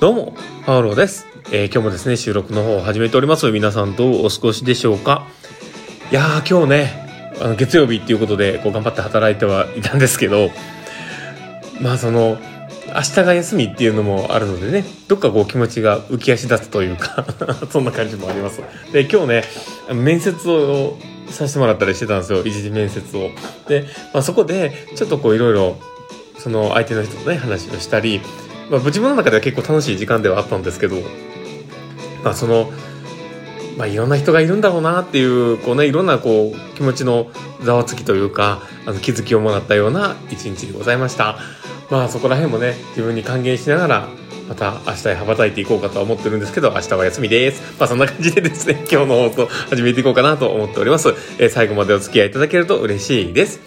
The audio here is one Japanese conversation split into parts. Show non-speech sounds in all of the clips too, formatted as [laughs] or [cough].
どうも、パウロです。えー今日もですね、収録の方を始めております。皆さんどうお過ごしでしょうか？いやー、今日ね、あの月曜日っていうことで、こう頑張って働いてはいたんですけど、まあその、明日が休みっていうのもあるのでね、どっかこう気持ちが浮き足立つというか、[laughs] そんな感じもあります。で、今日ね、面接をさせてもらったりしてたんですよ、一時面接を。で、まあそこで、ちょっとこういろいろ、その相手の人とね、話をしたり、まあ、自分の中では結構楽しい時間ではあったんですけど、まあ、その、まあ、いろんな人がいるんだろうなっていうこう、ね、いろんなこう気持ちのざわつきというかあの気づきをもらったような一日でございました。まあそこら辺もね自分に還元しながらまた明日へ羽ばたいていこうかとは思ってるんですけど明日は休みです。まあそんな感じでですね [laughs] 今日の放送始めていこうかなと思っております。えー最後までお付き合いいただけると嬉しいです。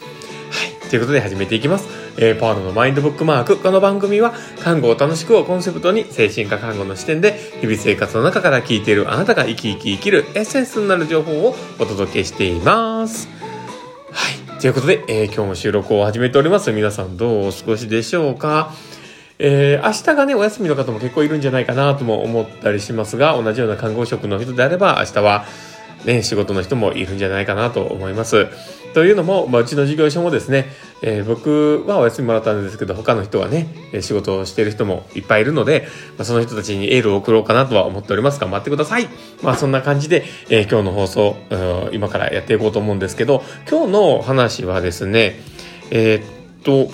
はい。ということで始めていきます。えーパワーのマインドブックマーク。この番組は、看護を楽しくをコンセプトに、精神科看護の視点で、日々生活の中から聞いているあなたが生き生き生きるエッセンスになる情報をお届けしています。はい。ということで、えー今日も収録を始めております。皆さんどうお過ごしでしょうかえー明日がね、お休みの方も結構いるんじゃないかなとも思ったりしますが、同じような看護職の人であれば、明日は、ね、仕事の人もいるんじゃないかなと思います。というのも、まあ、うちの事業所もですね、えー僕はお休みもらったんですけど、他の人はね、仕事をしている人もいっぱいいるので、まあ、その人たちにエールを送ろうかなとは思っております。頑張ってください。まあ、そんな感じで、えー今日の放送、今からやっていこうと思うんですけど、今日の話はですね、えーっと、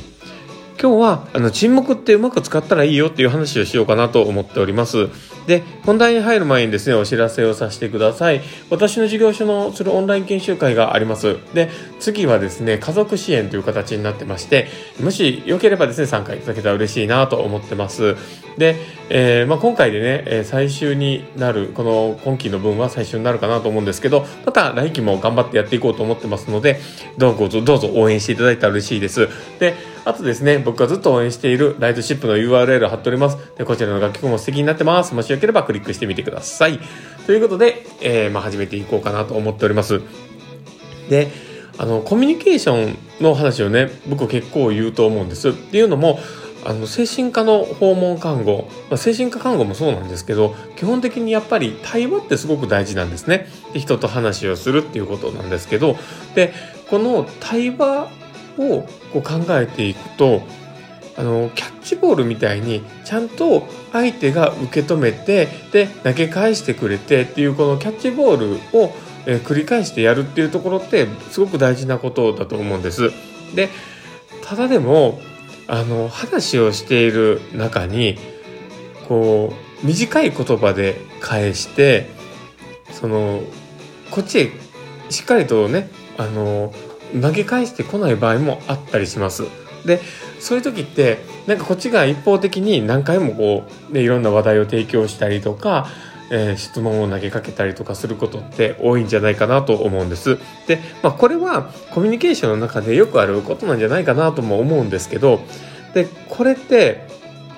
今日はあの沈黙ってうまく使ったらいいよっていう話をしようかなと思っております。で、本題に入る前にですね、お知らせをさせてください。私の事業所のするオンライン研修会があります。で、次はですね、家族支援という形になってまして、もしよければですね、参加いただけたら嬉しいなと思ってます。で、えーまあ、今回でね、え最終になる、この今期の分は最終になるかなと思うんですけど、また来期も頑張ってやっていこうと思ってますので、どうぞどうぞ応援していただいたら嬉しいです。で、あとですね、僕がずっと応援しているライトシップの URL 貼っております。で、こちらの楽曲も素敵になってます。もしよければクリックしてみてください。ということで、えーまあ、始めていこうかなと思っております。で、あの、コミュニケーションの話をね、僕結構言うと思うんです。っていうのも、あの、精神科の訪問看護、まあ、精神科看護もそうなんですけど、基本的にやっぱり対話ってすごく大事なんですね。で、人と話をするっていうことなんですけど、で、この対話をこう考えていくと、あのキャッチボールみたいにちゃんと相手が受け止めてで投げ返してくれてっていうこのキャッチボールを、え繰り返してやるっていうところってすごく大事なことだと思うんです。でただでもあの話をしている中にこう短い言葉で返してそのこっちへしっかりとねあの投げ返してこない場合もあったりします。でそういう時ってなんかこっちが一方的に何回もこう、ね、いろんな話題を提供したりとか、えー質問を投げかけたりとかすることって多いんじゃないかなと思うんです。で、まあ、これはコミュニケーションの中でよくあることなんじゃないかなとも思うんですけどでこれって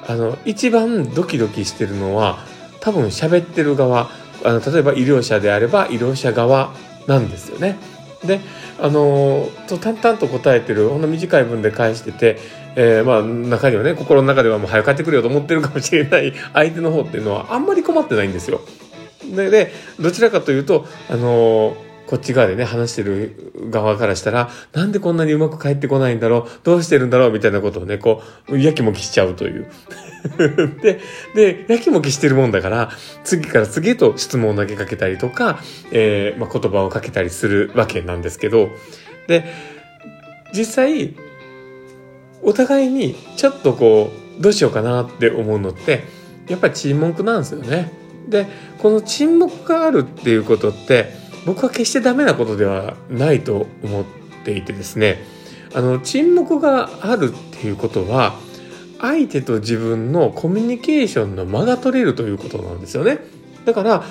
あの一番ドキドキしてるのは多分喋ってる側あの例えば医療者であれば医療者側なんですよね。であのと淡々と答えてるほんの短い文で返してて、えーまあ中にはね心の中ではもう早く帰ってくるよと思ってるかもしれない [laughs] 相手の方っていうのはあんまり困ってないんですよ。ででどちらかというとあのこっち側でね話してる側からしたらなんでこんなにうまく返ってこないんだろうどうしてるんだろうみたいなことをねこうやきもきしちゃうという。[laughs] ででやきもきしてるもんだから次から次へと質問を投げかけたりとか、えーまあ、言葉をかけたりするわけなんですけどで実際お互いにちょっとこうどうしようかなって思うのってやっぱり沈黙なんですよね。でこの沈黙があるっていうことって僕は決してダメなことではないと思っていてですねあの沈黙があるっていうことは相手と自分のコミュニケーションの間が取れるということなんですよね。だから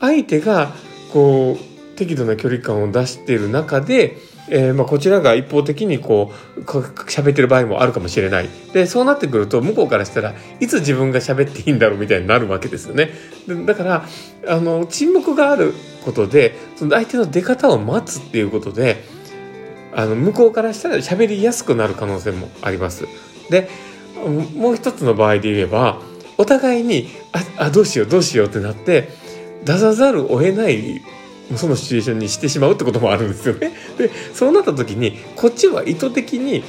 相手がこう適度な距離感を出している中で、えーまあ、こちらが一方的にこう喋ってる場合もあるかもしれない。でそうなってくると向こうからしたらいつ自分が喋っていいんだろうみたいになるわけですよね。でだからあの沈黙があることでその相手の出方を待つっていうことであの向こうからしたら喋りやすくなる可能性もあります。でもう一つの場合で言えばお互いにああどうしようどうしようってなって出さざるを得ないそのシチュエーションにしてしまうってこともあるんですよね。でそうなった時にこっちは意図的に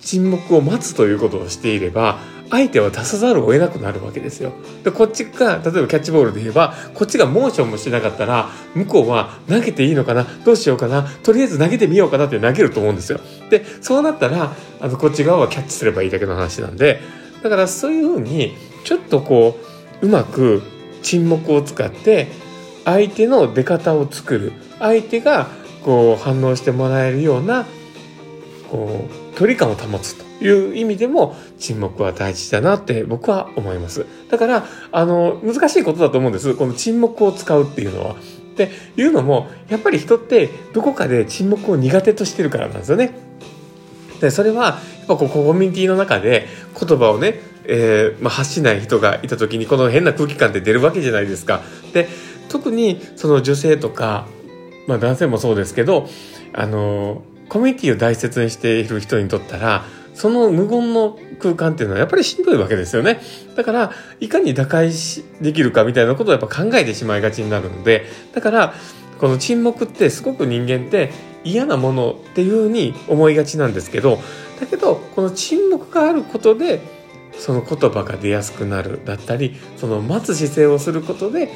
沈黙を待つということをしていれば相手は出さざるを得なくなるわけですよ。でこっちが例えばキャッチボールで言えばこっちがモーションもしなかったら向こうは投げていいのかなどうしようかなとりあえず投げてみようかなって投げると思うんですよ。でそうなったらあのこっち側はキャッチすればいいだけの話なんでだからそういうふうにちょっとこううまく沈黙を使って相手の出方を作る相手がこう反応してもらえるようなこう距離感を保つという意味でも沈黙は大事だなって僕は思います。だからあの難しいことだと思うんです。この沈黙を使うっていうのは。っていうのもやっぱり人ってどこかで沈黙を苦手としてるからなんですよね。でそれはやっぱこうコミュニティの中で言葉をね、えーまあ、発しない人がいた時にこの変な空気感って出るわけじゃないですか。で特にその女性とか、まあ、男性もそうですけどあのコミュニティを大切にしている人にとったらその無言の空間っていうのはやっぱりしんどいわけですよね。だから、いかに打開しできるかみたいなことをやっぱ考えてしまいがちになるので、だから、この沈黙ってすごく人間って嫌なものっていうふうに思いがちなんですけど、だけど、この沈黙があることで、その言葉が出やすくなるだったり、その待つ姿勢をすることで、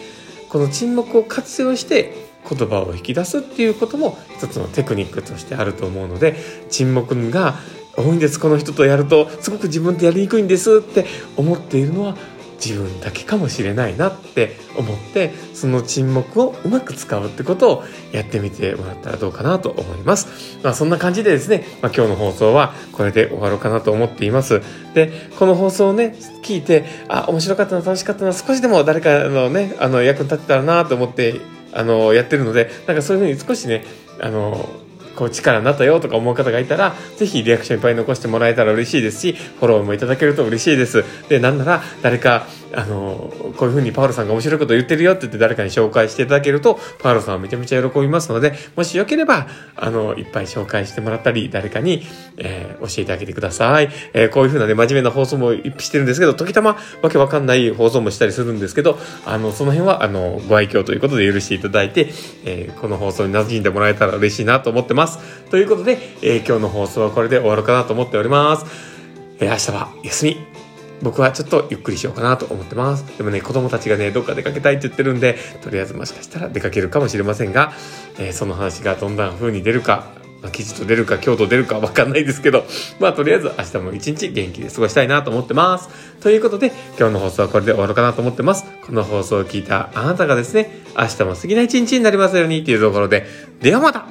この沈黙を活用して言葉を引き出すっていうことも一つのテクニックとしてあると思うので沈黙が多いんです。この人とやるとすごく自分でやりにくいんですって思っているのは自分だけかもしれないなって思ってその沈黙をうまく使うってことをやってみてもらったらどうかなと思います。まあ、そんな感じでですね、まあ、今日の放送はこれで終わろうかなと思っています。で、この放送をね、聞いて、あ、面白かったな、楽しかったな、少しでも誰かのね、あの、役に立てたらなと思って、あの、やってるので、なんかそういうふうに少しね、あの、こう力になったよとか思う方がいたら、ぜひリアクションいっぱい残してもらえたら嬉しいですし、フォローもいただけると嬉しいです。で、なんなら誰か、あの、こういう風にパウロさんが面白いこと言ってるよって言って誰かに紹介していただけると、パウロさんはめちゃめちゃ喜びますので、もしよければ、あの、いっぱい紹介してもらったり、誰かに、えー、教えてあげてください。えー、こういう風なね、真面目な放送もしてるんですけど、時たまわけわかんない放送もしたりするんですけど、あの、その辺は、あの、ご愛嬌ということで許していただいて、えー、この放送に馴染んでもらえたら嬉しいなと思ってます。ということで、え、今日の放送はこれで終わろうかなと思っております。えー、明日は休み。僕はちょっとゆっくりしようかなと思ってます。でもね、子供たちがね、どっか出かけたいって言ってるんで、とりあえずもしかしたら出かけるかもしれませんが、えー、その話がどんな風に出るか、まあ、記事と出るか、今日と出るかわかんないですけど、まあ、とりあえず明日も一日元気で過ごしたいなと思ってます。ということで、今日の放送はこれで終わろうかなと思ってます。この放送を聞いたあなたがですね、明日も過ぎない一日になりますようにっていうところで、ではまた